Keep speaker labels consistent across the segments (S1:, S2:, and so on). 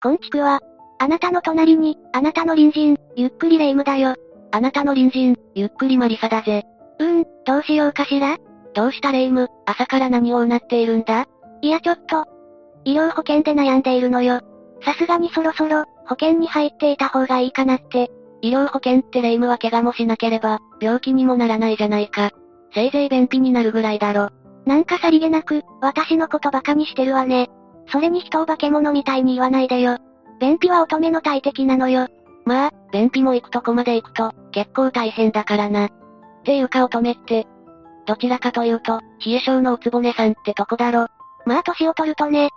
S1: こんちくわ。あなたの隣に、あなたの隣人、ゆっくりレ夢ムだよ。
S2: あなたの隣人、ゆっくりマリサだぜ。
S1: うーん、どうしようかしら？
S2: どうしたレ夢ム、朝から何をうなっているんだ？
S1: いやちょっと。医療保険で悩んでいるのよ。さすがにそろそろ、保険に入っていた方がいいかなって。
S2: 医療保険ってレ夢ムは怪我もしなければ、病気にもならないじゃないか。せいぜい便秘になるぐらいだろ。
S1: なんかさりげなく、私のことバカにしてるわね。それに人を化け物みたいに言わないでよ。便秘は乙女の大敵なのよ。
S2: まあ、便秘も行くとこまで行くと、結構大変だからな。っていうか乙女って、どちらかというと、冷え性のおつぼねさんってとこだろ。
S1: まあ年を取るとね。っ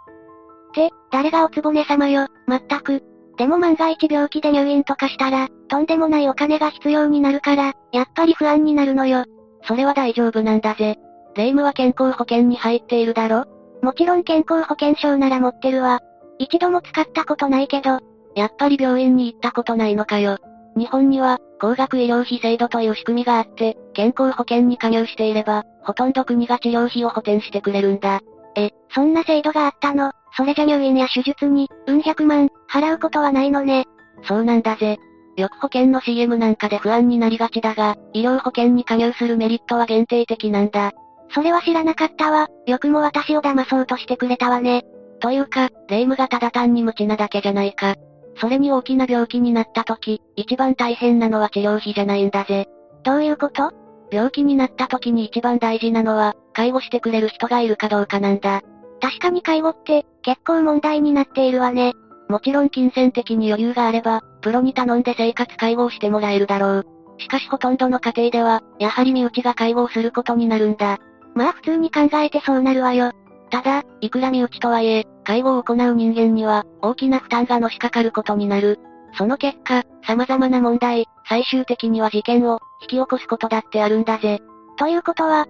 S1: て、誰がおつぼね様よ、まったく。でも万が一病気で入院とかしたら、とんでもないお金が必要になるから、やっぱり不安になるのよ。
S2: それは大丈夫なんだぜ。霊夢は健康保険に入っているだろ
S1: もちろん健康保険証なら持ってるわ。一度も使ったことないけど。
S2: やっぱり病院に行ったことないのかよ。日本には、高額医療費制度という仕組みがあって、健康保険に加入していれば、ほとんど国が治療費を補填してくれるんだ。
S1: え、そんな制度があったの？それじゃ入院や手術に、うん百万、払うことはないのね。
S2: そうなんだぜ。よく保険の CM なんかで不安になりがちだが、医療保険に加入するメリットは限定的なんだ。
S1: それは知らなかったわ。よくも私を騙そうとしてくれたわね。
S2: というか、霊夢がただ単に無知なだけじゃないか。それに大きな病気になった時、一番大変なのは治療費じゃないんだぜ。
S1: どういうこと？
S2: 病気になった時に一番大事なのは、介護してくれる人がいるかどうかなんだ。
S1: 確かに介護って、結構問題になっているわね。
S2: もちろん金銭的に余裕があれば、プロに頼んで生活介護をしてもらえるだろう。しかしほとんどの家庭では、やはり身内が介護をすることになるんだ。
S1: まあ普通に考えてそうなるわよ。
S2: ただ、いくら身内とはいえ、介護を行う人間には、大きな負担がのしかかることになる。その結果、様々な問題、最終的には事件を、引き起こすことだってあるんだぜ。
S1: ということは、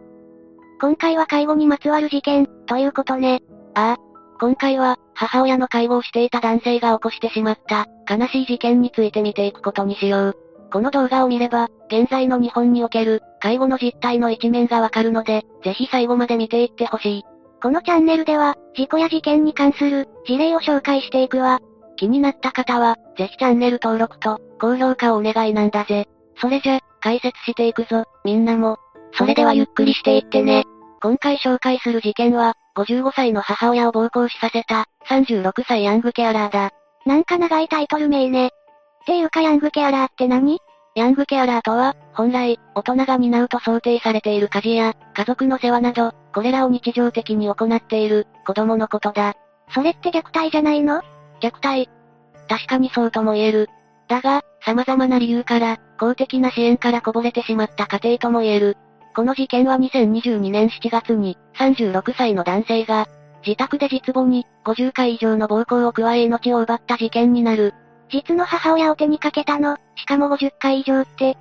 S1: 今回は介護にまつわる事件、ということね。
S2: ああ。今回は、母親の介護をしていた男性が起こしてしまった、悲しい事件について見ていくことにしよう。この動画を見れば、現在の日本における、介護の実態の一面がわかるので、ぜひ最後まで見ていってほしい。
S1: このチャンネルでは、事故や事件に関する、事例を紹介していくわ。
S2: 気になった方は、ぜひチャンネル登録と、高評価をお願いなんだぜ。それじゃ、解説していくぞ、みんなも。
S1: それではゆっくりしていってね。
S2: 今回紹介する事件は、55歳の母親を暴行死させた、36歳ヤングケアラーだ。
S1: なんか長いタイトル名ね。っていうかヤングケアラーって何？
S2: ヤングケアラーとは、本来、大人が担うと想定されている家事や、家族の世話など、これらを日常的に行っている、子供のことだ。
S1: それって虐待じゃないの？
S2: 虐待。確かにそうとも言える。だが、様々な理由から、公的な支援からこぼれてしまった家庭とも言える。この事件は2022年7月に、36歳の男性が、自宅で実母に、50回以上の暴行を加え命を奪った事件になる。
S1: 実の母親を手にかけたの、しかも50回以上って。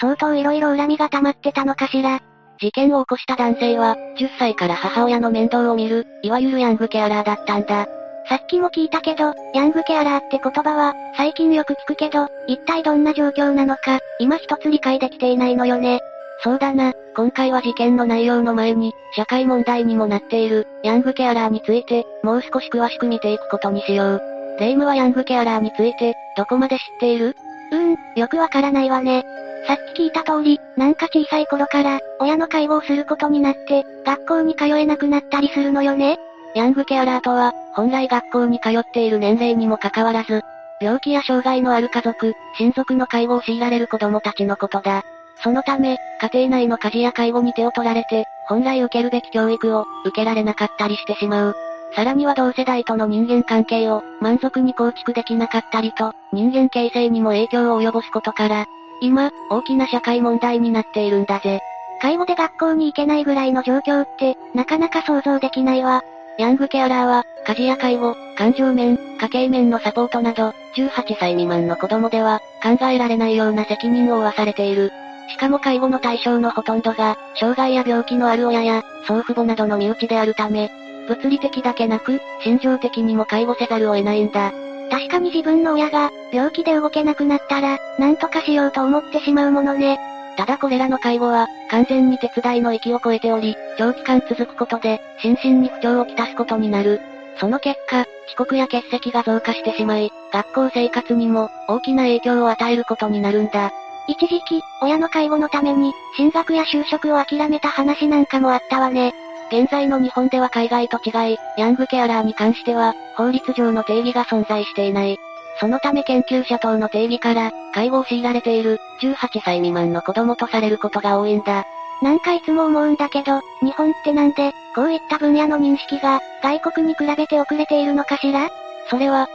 S1: 相当色々恨みが溜まってたのかしら。
S2: 事件を起こした男性は、10歳から母親の面倒を見る、いわゆるヤングケアラーだったんだ。
S1: さっきも聞いたけど、ヤングケアラーって言葉は、最近よく聞くけど、一体どんな状況なのか、今一つ理解できていないのよね。
S2: そうだな、今回は事件の内容の前に、社会問題にもなっている、ヤングケアラーについて、もう少し詳しく見ていくことにしよう。レイムはヤングケアラーについて、どこまで知っている
S1: うーん、よくわからないわね。さっき聞いた通り、なんか小さい頃から、親の介護をすることになって、学校に通えなくなったりするのよね
S2: ヤングケアラーとは、本来学校に通っている年齢にもかかわらず、病気や障害のある家族、親族の介護を強いられる子供たちのことだ。そのため、家庭内の家事や介護に手を取られて、本来受けるべき教育を、受けられなかったりしてしまう。さらには同世代との人間関係を満足に構築できなかったりと、人間形成にも影響を及ぼすことから、今、大きな社会問題になっているんだぜ。
S1: 介護で学校に行けないぐらいの状況って、なかなか想像できないわ。
S2: ヤングケアラーは、家事や介護、感情面、家計面のサポートなど、18歳未満の子供では、考えられないような責任を負わされている。しかも介護の対象のほとんどが、障害や病気のある親や、祖父母などの身内であるため、物理的だけなく、心情的にも介護せざるを得ないんだ。
S1: 確かに自分の親が、病気で動けなくなったら、なんとかしようと思ってしまうものね。
S2: ただこれらの介護は、完全に手伝いの域を超えており、長期間続くことで、心身に不調をきたすことになる。その結果、遅刻や欠席が増加してしまい、学校生活にも大きな影響を与えることになるんだ。
S1: 一時期、親の介護のために、進学や就職を諦めた話なんかもあったわね。
S2: 現在の日本では海外と違い、ヤングケアラーに関しては、法律上の定義が存在していない。そのため研究者等の定義から、介護を強いられている、18歳未満の子供とされることが多いんだ。
S1: なんかいつも思うんだけど、日本ってなんで、こういった分野の認識が、外国に比べて遅れているのかしら？
S2: それは、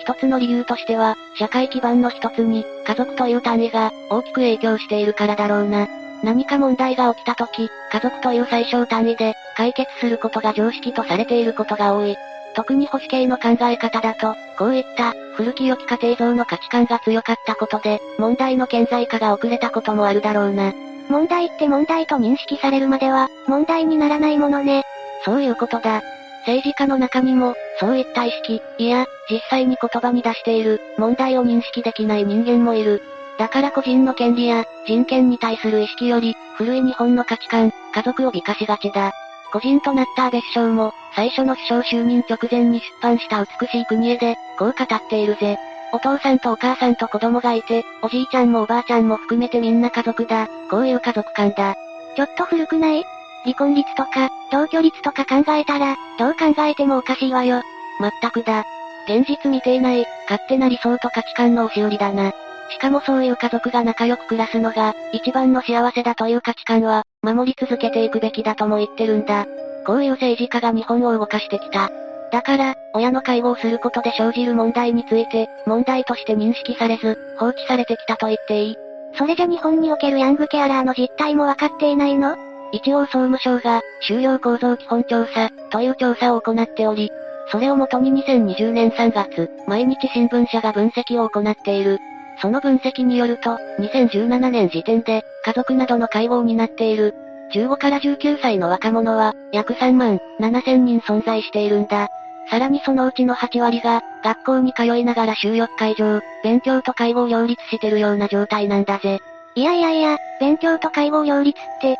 S2: 一つの理由としては、社会基盤の一つに、家族という単位が、大きく影響しているからだろうな。何か問題が起きた時、家族という最小単位で、解決することが常識とされていることが多い。特に保守系の考え方だと、こういった、古き良き家庭像の価値観が強かったことで、問題の顕在化が遅れたこともあるだろうな。
S1: 問題って問題と認識されるまでは、問題にならないものね。
S2: そういうことだ。政治家の中にも、そういった意識、いや、実際に言葉に出している、問題を認識できない人間もいる。だから個人の権利や、人権に対する意識より、古い日本の価値観、家族を美化しがちだ。個人となった安倍首相も、最初の首相就任直前に出版した美しい国へで、こう語っているぜ。お父さんとお母さんと子供がいて、おじいちゃんもおばあちゃんも含めてみんな家族だ。こういう家族観だ。
S1: ちょっと古くない？離婚率とか、同居率とか考えたら、どう考えてもおかしいわよ。
S2: まったくだ。現実見ていない、勝手な理想と価値観の押し売りだな。しかもそういう家族が仲良く暮らすのが、一番の幸せだという価値観は、守り続けていくべきだとも言ってるんだ。こういう政治家が日本を動かしてきた。だから、親の介護をすることで生じる問題について、問題として認識されず、放置されてきたと言っていい。
S1: それじゃ日本におけるヤングケアラーの実態もわかっていないの？
S2: 一応総務省が、就業構造基本調査、という調査を行っており、それをもとに2020年3月、毎日新聞社が分析を行っている。その分析によると、2017年時点で、家族などの介護を担っている、15から19歳の若者は、約3万7千人存在しているんだ。さらにそのうちの8割が、学校に通いながら週4日以上、勉強と介護を両立してるような状態なんだぜ。
S1: いやいやいや、勉強と介護を両立って、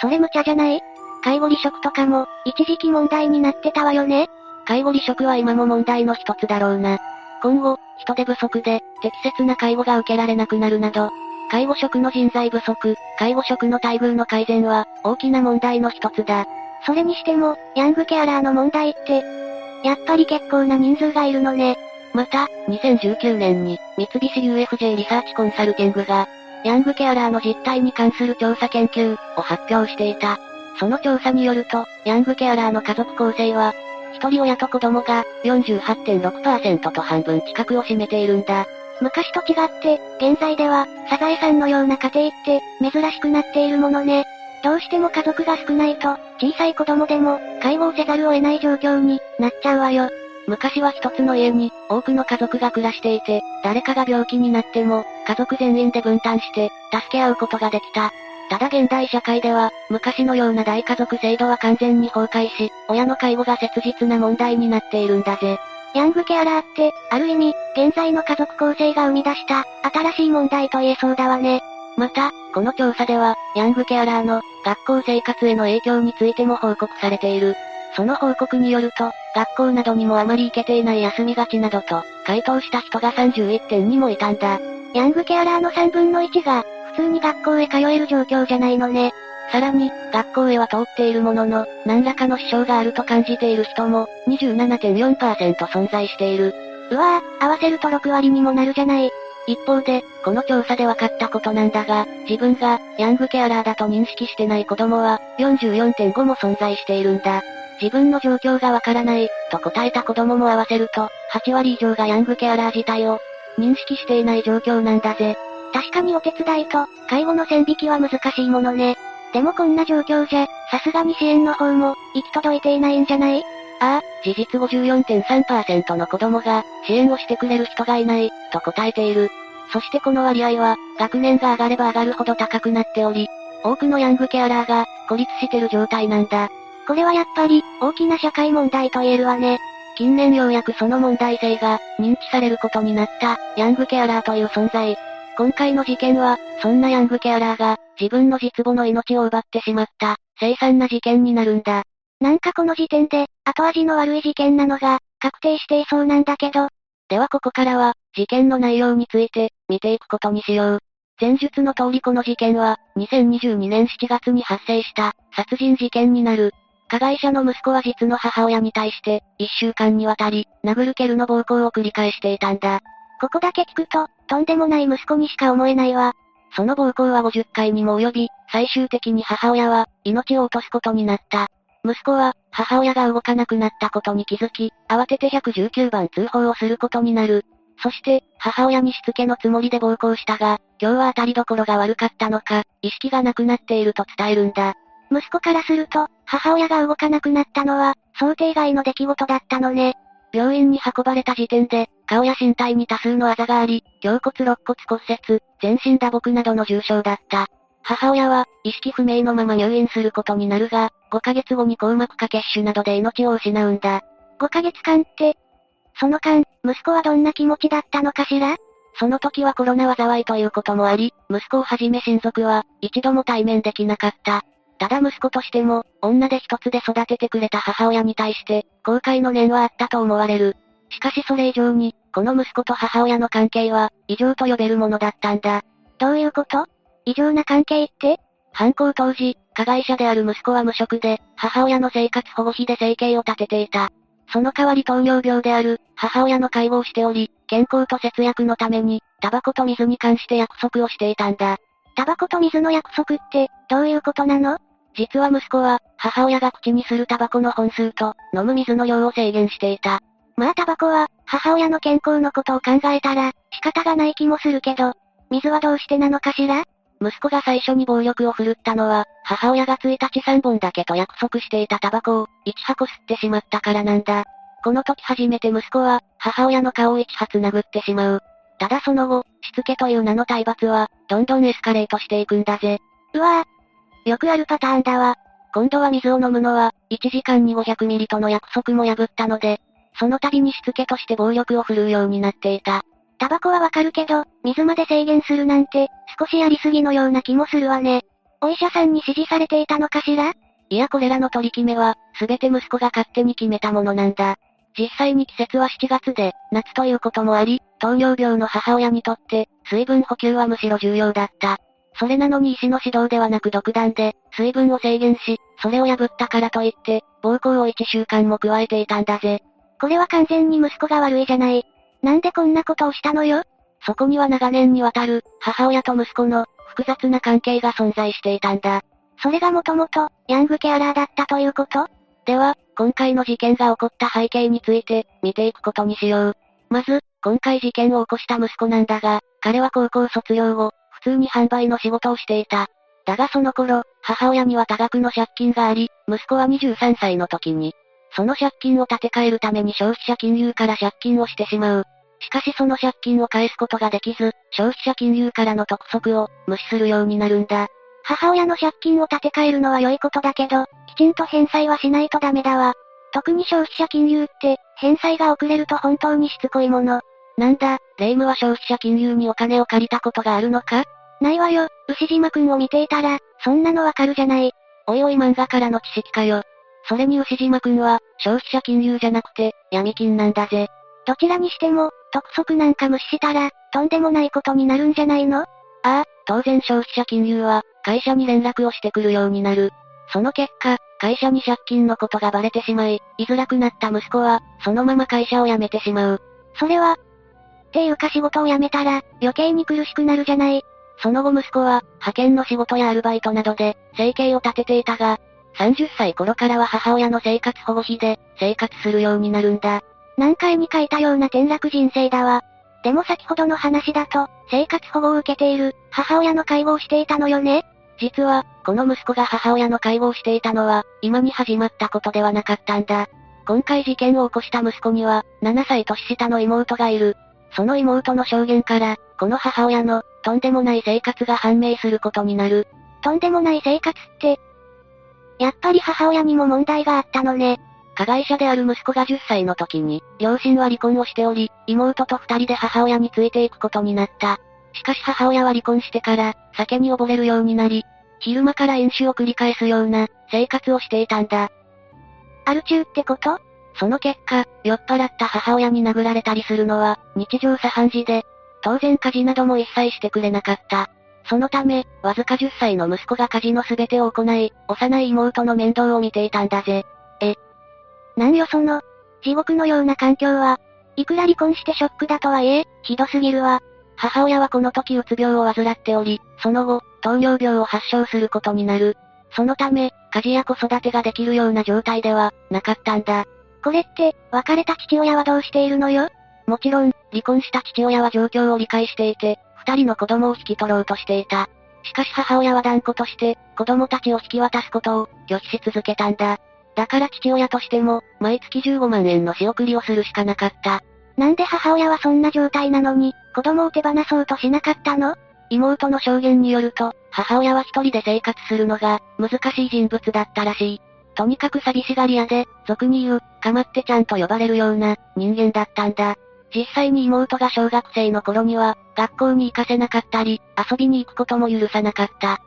S1: それ無茶じゃない？介護離職とかも、一時期問題になってたわよね
S2: 介護離職は今も問題の一つだろうな。今後、人手不足で、適切な介護が受けられなくなるなど、介護職の人材不足、介護職の待遇の改善は、大きな問題の一つだ。
S1: それにしても、ヤングケアラーの問題って、やっぱり結構な人数がいるのね。
S2: また、2019年に、三菱 UFJ リサーチコンサルティングが、ヤングケアラーの実態に関する調査研究を発表していた。その調査によると、ヤングケアラーの家族構成は、一人親と子供が48.6%と半分近くを占めているんだ。
S1: 昔と違って、現在では、サザエさんのような家庭って、珍しくなっているものね。どうしても家族が少ないと、小さい子供でも、介護をせざるを得ない状況になっちゃうわよ。
S2: 昔は一つの家に、多くの家族が暮らしていて、誰かが病気になっても、家族全員で分担して、助け合うことができた。ただ現代社会では、昔のような大家族制度は完全に崩壊し、親の介護が切実な問題になっているんだぜ。
S1: ヤングケアラーって、ある意味、現在の家族構成が生み出した、新しい問題と言えそうだわね。
S2: また、この調査では、ヤングケアラーの、学校生活への影響についても報告されている。その報告によると、学校などにもあまり行けていない休みがちなどと、回答した人が31.2もいたんだ。
S1: ヤングケアラーの3分の1が、普通に学校へ通える状況じゃないのね。
S2: さらに、学校へは通っているものの、何らかの支障があると感じている人も、27.4%存在している。
S1: うわぁ、合わせると6割にもなるじゃない。
S2: 一方で、この調査で分かったことなんだが、自分が、ヤングケアラーだと認識してない子供は、44.5も存在しているんだ。自分の状況がわからない、と答えた子供も合わせると、8割以上がヤングケアラー自体を、認識していない状況なんだぜ。
S1: 確かにお手伝いと、介護の線引きは難しいものね。でもこんな状況じゃ、さすがに支援の方も、行き届いていないんじゃない？
S2: ああ、事実54.3%の子供が、支援をしてくれる人がいない、と答えている。そしてこの割合は、学年が上がれば上がるほど高くなっており、多くのヤングケアラーが、孤立してる状態なんだ。
S1: これはやっぱり、大きな社会問題と言えるわね。
S2: 近年ようやくその問題性が、認知されることになった、ヤングケアラーという存在。今回の事件は、そんなヤングケアラーが、自分の実母の命を奪ってしまった、凄惨な事件になるんだ。
S1: なんかこの時点で、後味の悪い事件なのが、確定していそうなんだけど。
S2: ではここからは、事件の内容について、見ていくことにしよう。前述の通りこの事件は、2022年7月に発生した、殺人事件になる。加害者の息子は実の母親に対して、1週間にわたり、殴る蹴るの暴行を繰り返していたんだ。
S1: ここだけ聞くと、とんでもない息子にしか思えないわ。
S2: その暴行は50回にも及び、最終的に母親は、命を落とすことになった。息子は、母親が動かなくなったことに気づき、慌てて119番通報をすることになる。そして、母親にしつけのつもりで暴行したが、今日は当たりどころが悪かったのか、意識がなくなっていると伝えるんだ。
S1: 息子からすると、母親が動かなくなったのは、想定外の出来事だったのね。
S2: 病院に運ばれた時点で、顔や身体に多数のあざがあり、胸骨肋骨骨折、全身打撲などの重傷だった。母親は、意識不明のまま入院することになるが、5ヶ月後に硬膜下血腫などで命を失うんだ。
S1: 5ヶ月間って、その間、息子はどんな気持ちだったのかしら？
S2: その時はコロナ災いということもあり、息子をはじめ親族は、一度も対面できなかった。ただ息子としても、女で一つで育ててくれた母親に対して、後悔の念はあったと思われる。しかしそれ以上に、この息子と母親の関係は、異常と呼べるものだったんだ。
S1: どういうこと？異常な関係って？
S2: 犯行当時、加害者である息子は無職で、母親の生活保護費で生計を立てていた。その代わり糖尿病である、母親の介護をしており、健康と節約のために、タバコと水に関して約束をしていたんだ。
S1: タバコと水の約束って、どういうことなの？
S2: 実は息子は、母親が口にするタバコの本数と、飲む水の量を制限していた。
S1: まあタバコは、母親の健康のことを考えたら、仕方がない気もするけど、水はどうしてなのかしら？
S2: 息子が最初に暴力を振るったのは、母親が1日3本だけと約束していたタバコを、1箱吸ってしまったからなんだ。この時初めて息子は、母親の顔を1発殴ってしまう。ただその後、しつけという名の体罰は、どんどんエスカレートしていくんだぜ。
S1: うわぁ、よくあるパターンだわ。
S2: 今度は水を飲むのは、1時間に500ミリとの約束も破ったので、その度にしつけとして暴力を振るうようになっていた。
S1: タバコはわかるけど、水まで制限するなんて、少しやりすぎのような気もするわね。お医者さんに指示されていたのかしら？
S2: いやこれらの取り決めは、すべて息子が勝手に決めたものなんだ。実際に季節は7月で、夏ということもあり、糖尿病の母親にとって、水分補給はむしろ重要だった。それなのに医師の指導ではなく独断で、水分を制限し、それを破ったからといって、暴行を1週間も加えていたんだぜ。
S1: これは完全に息子が悪いじゃない。なんでこんなことをしたのよ？
S2: そこには長年にわたる、母親と息子の、複雑な関係が存在していたんだ。
S1: それがもともと、ヤングケアラーだったということ？
S2: では、今回の事件が起こった背景について、見ていくことにしよう。まず、今回事件を起こした息子なんだが、彼は高校卒業後、普通に販売の仕事をしていた。だがその頃、母親には多額の借金があり、息子は23歳の時に、その借金を立て替えるために消費者金融から借金をしてしまう。しかしその借金を返すことができず、消費者金融からの督促を無視するようになるんだ。
S1: 母親の借金を立て替えるのは良いことだけど、きちんと返済はしないとダメだわ。特に消費者金融って、返済が遅れると本当にしつこいもの。
S2: なんだ、霊夢は消費者金融にお金を借りたことがあるのか？
S1: ないわよ、牛島くんを見ていたら、そんなのわかるじゃない。
S2: おいおい漫画からの知識かよ。それに牛島くんは、消費者金融じゃなくて、闇金なんだぜ。
S1: どちらにしても、督促なんか無視したら、とんでもないことになるんじゃないの？あ
S2: あ、当然消費者金融は、会社に連絡をしてくるようになる。その結果、会社に借金のことがバレてしまい、居づらくなった息子は、そのまま会社を辞めてしまう。
S1: それは、っていうか仕事を辞めたら、余計に苦しくなるじゃない。
S2: その後息子は、派遣の仕事やアルバイトなどで、生計を立てていたが、30歳頃からは母親の生活保護費で、生活するようになるんだ。
S1: 難解に書いたような転落人生だわ。でも先ほどの話だと、生活保護を受けている、母親の介護をしていたのよね
S2: 実は、この息子が母親の介護をしていたのは、今に始まったことではなかったんだ。今回事件を起こした息子には、7歳年下の妹がいる。その妹の証言から、この母親の、とんでもない生活が判明することになる。
S1: とんでもない生活って、やっぱり母親にも問題があったのね。
S2: 加害者である息子が10歳の時に、両親は離婚をしており、妹と二人で母親についていくことになった。しかし母親は離婚してから、酒に溺れるようになり、昼間から飲酒を繰り返すような、生活をしていたんだ。
S1: アル中ってこと？
S2: その結果、酔っ払った母親に殴られたりするのは、日常茶飯事で、当然家事なども一切してくれなかった。そのため、わずか10歳の息子が家事の全てを行い、幼い妹の面倒を見ていたんだぜ。
S1: え？なんよその、地獄のような環境は、いくら離婚してショックだとはいえ、ひどすぎるわ。
S2: 母親はこの時うつ病を患っており、その後、糖尿病を発症することになる。そのため、家事や子育てができるような状態では、なかったんだ。
S1: これって、別れた父親はどうしているのよ？
S2: もちろん、離婚した父親は状況を理解していて、二人の子供を引き取ろうとしていた。しかし母親は断固として、子供たちを引き渡すことを、拒否し続けたんだ。だから父親としても、毎月15万円の仕送りをするしかなかった。
S1: なんで母親はそんな状態なのに、子供を手放そうとしなかったの？
S2: 妹の証言によると、母親は一人で生活するのが、難しい人物だったらしい。とにかく寂しがり屋で、俗に言う、かまってちゃんと呼ばれるような、人間だったんだ。実際に妹が小学生の頃には、学校に行かせなかったり、遊びに行くことも許さなかった。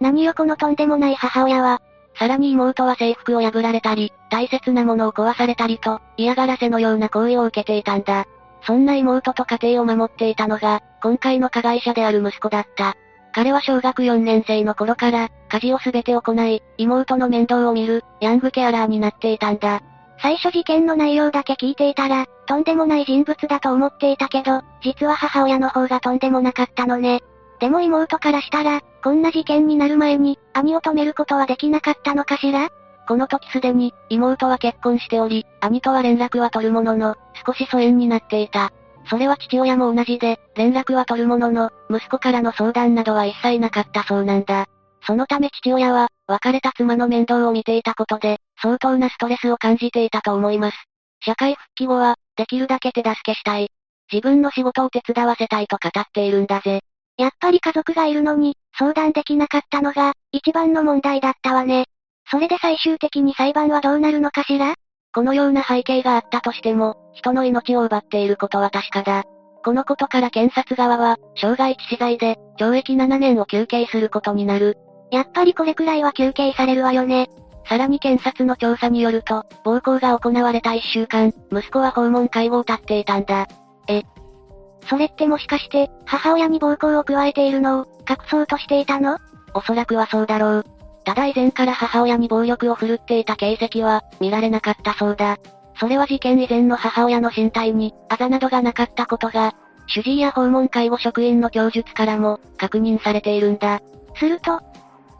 S1: 何よこのとんでもない母親は。
S2: さらに妹は制服を破られたり、大切なものを壊されたりと、嫌がらせのような行為を受けていたんだ。そんな妹と家庭を守っていたのが、今回の加害者である息子だった。彼は小学4年生の頃から、家事をすべて行い、妹の面倒を見る、ヤングケアラーになっていたんだ。
S1: 最初事件の内容だけ聞いていたら、とんでもない人物だと思っていたけど、実は母親の方がとんでもなかったのね。でも妹からしたら、こんな事件になる前に、兄を止めることはできなかったのかしら？
S2: この時すでに、妹は結婚しており、兄とは連絡は取るものの、少し疎遠になっていた。それは父親も同じで、連絡は取るものの、息子からの相談などは一切なかったそうなんだ。そのため父親は、別れた妻の面倒を見ていたことで、相当なストレスを感じていたと思います。社会復帰後は、できるだけ手助けしたい。自分の仕事を手伝わせたいと語っているんだぜ。
S1: やっぱり家族がいるのに、相談できなかったのが、一番の問題だったわね。それで最終的に裁判はどうなるのかしら？
S2: このような背景があったとしても、人の命を奪っていることは確かだ。このことから検察側は、傷害致死罪で、懲役7年を求刑することになる。
S1: やっぱりこれくらいは求刑されるわよね。
S2: さらに検察の調査によると、暴行が行われた1週間、息子は訪問介護を立っていたんだ。
S1: え、それってもしかして、母親に暴行を加えているのを、隠そうとしていたの？
S2: おそらくはそうだろう。ただ以前から母親に暴力を振るっていた形跡は、見られなかったそうだ。それは事件以前の母親の身体に、あざなどがなかったことが、主治医や訪問介護職員の供述からも、確認されているんだ。
S1: すると、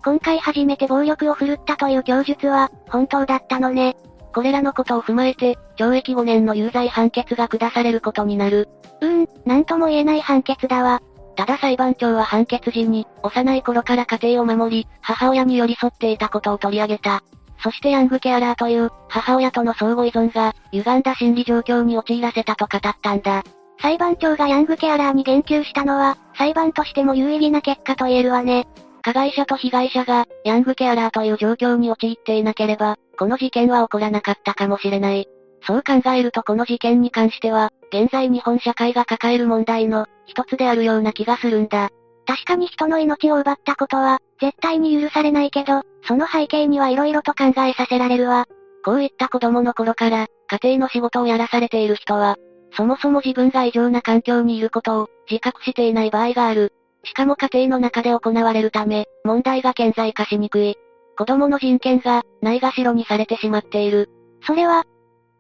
S1: 今回初めて暴力を振るったという供述は、本当だったのね。
S2: これらのことを踏まえて、懲役5年の有罪判決が下されることになる。
S1: うーん、なんとも言えない判決だわ。
S2: ただ裁判長は判決時に、幼い頃から家庭を守り、母親に寄り添っていたことを取り上げた。そしてヤングケアラーという、母親との相互依存が、歪んだ心理状況に陥らせたと語ったんだ。
S1: 裁判長がヤングケアラーに言及したのは、裁判としても有意義な結果と言えるわね。
S2: 加害者と被害者が、ヤングケアラーという状況に陥っていなければ、この事件は起こらなかったかもしれない。そう考えるとこの事件に関しては、現在日本社会が抱える問題の、一つであるような気がするんだ。
S1: 確かに人の命を奪ったことは、絶対に許されないけど、その背景には色々と考えさせられるわ。
S2: こういった子供の頃から、家庭の仕事をやらされている人は、そもそも自分が異常な環境にいることを、自覚していない場合がある。しかも家庭の中で行われるため、問題が顕在化しにくい。子供の人権が、ないがしろにされてしまっている。
S1: それは、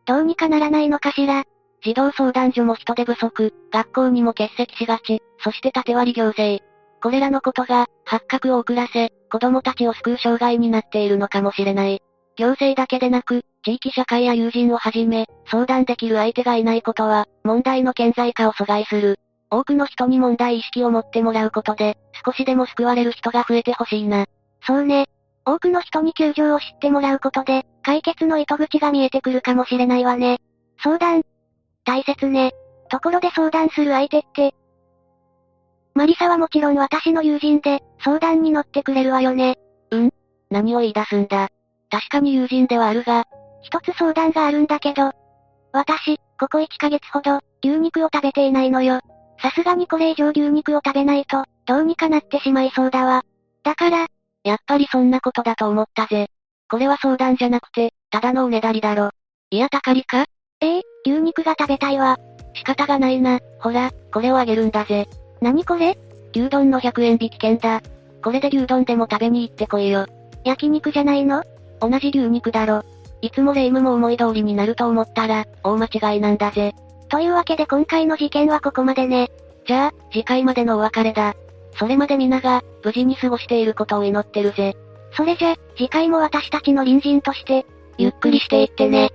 S1: どうにかならないのかしら。
S2: 児童相談所も人手不足、学校にも欠席しがち、そして縦割り行政。これらのことが、発覚を遅らせ、子供たちを救う障害になっているのかもしれない。行政だけでなく、地域社会や友人をはじめ、相談できる相手がいないことは、問題の顕在化を阻害する。多くの人に問題意識を持ってもらうことで、少しでも救われる人が増えてほしいな。
S1: そうね。多くの人に救助を知ってもらうことで、解決の糸口が見えてくるかもしれないわね。相談。大切ね。ところで相談する相手って。マリサはもちろん私の友人で、相談に乗ってくれるわよね。
S2: うん何を言い出すんだ。確かに友人ではあるが、
S1: 一つ相談があるんだけど。私、ここ1ヶ月ほど、牛肉を食べていないのよ。さすがにこれ以上牛肉を食べないと、どうにかなってしまいそうだわ。だから、
S2: やっぱりそんなことだと思ったぜ。これは相談じゃなくて、ただのおねだりだろ。いやたかりか？
S1: ええ牛肉が食べたいわ。
S2: 仕方がないな。ほら、これをあげるんだぜ。
S1: 何これ？
S2: 牛丼の100円引き券だ。これで牛丼でも食べに行ってこいよ。
S1: 焼肉じゃないの？
S2: 同じ牛肉だろ。いつも霊夢も思い通りになると思ったら、大間違いなんだぜ。
S1: というわけで今回の事件はここまでね。
S2: じゃあ、次回までのお別れだ。それまで皆が、無事に過ごしていることを祈ってるぜ。
S1: それじゃ、次回も私たちの隣人として、
S2: ゆっくりしていってね。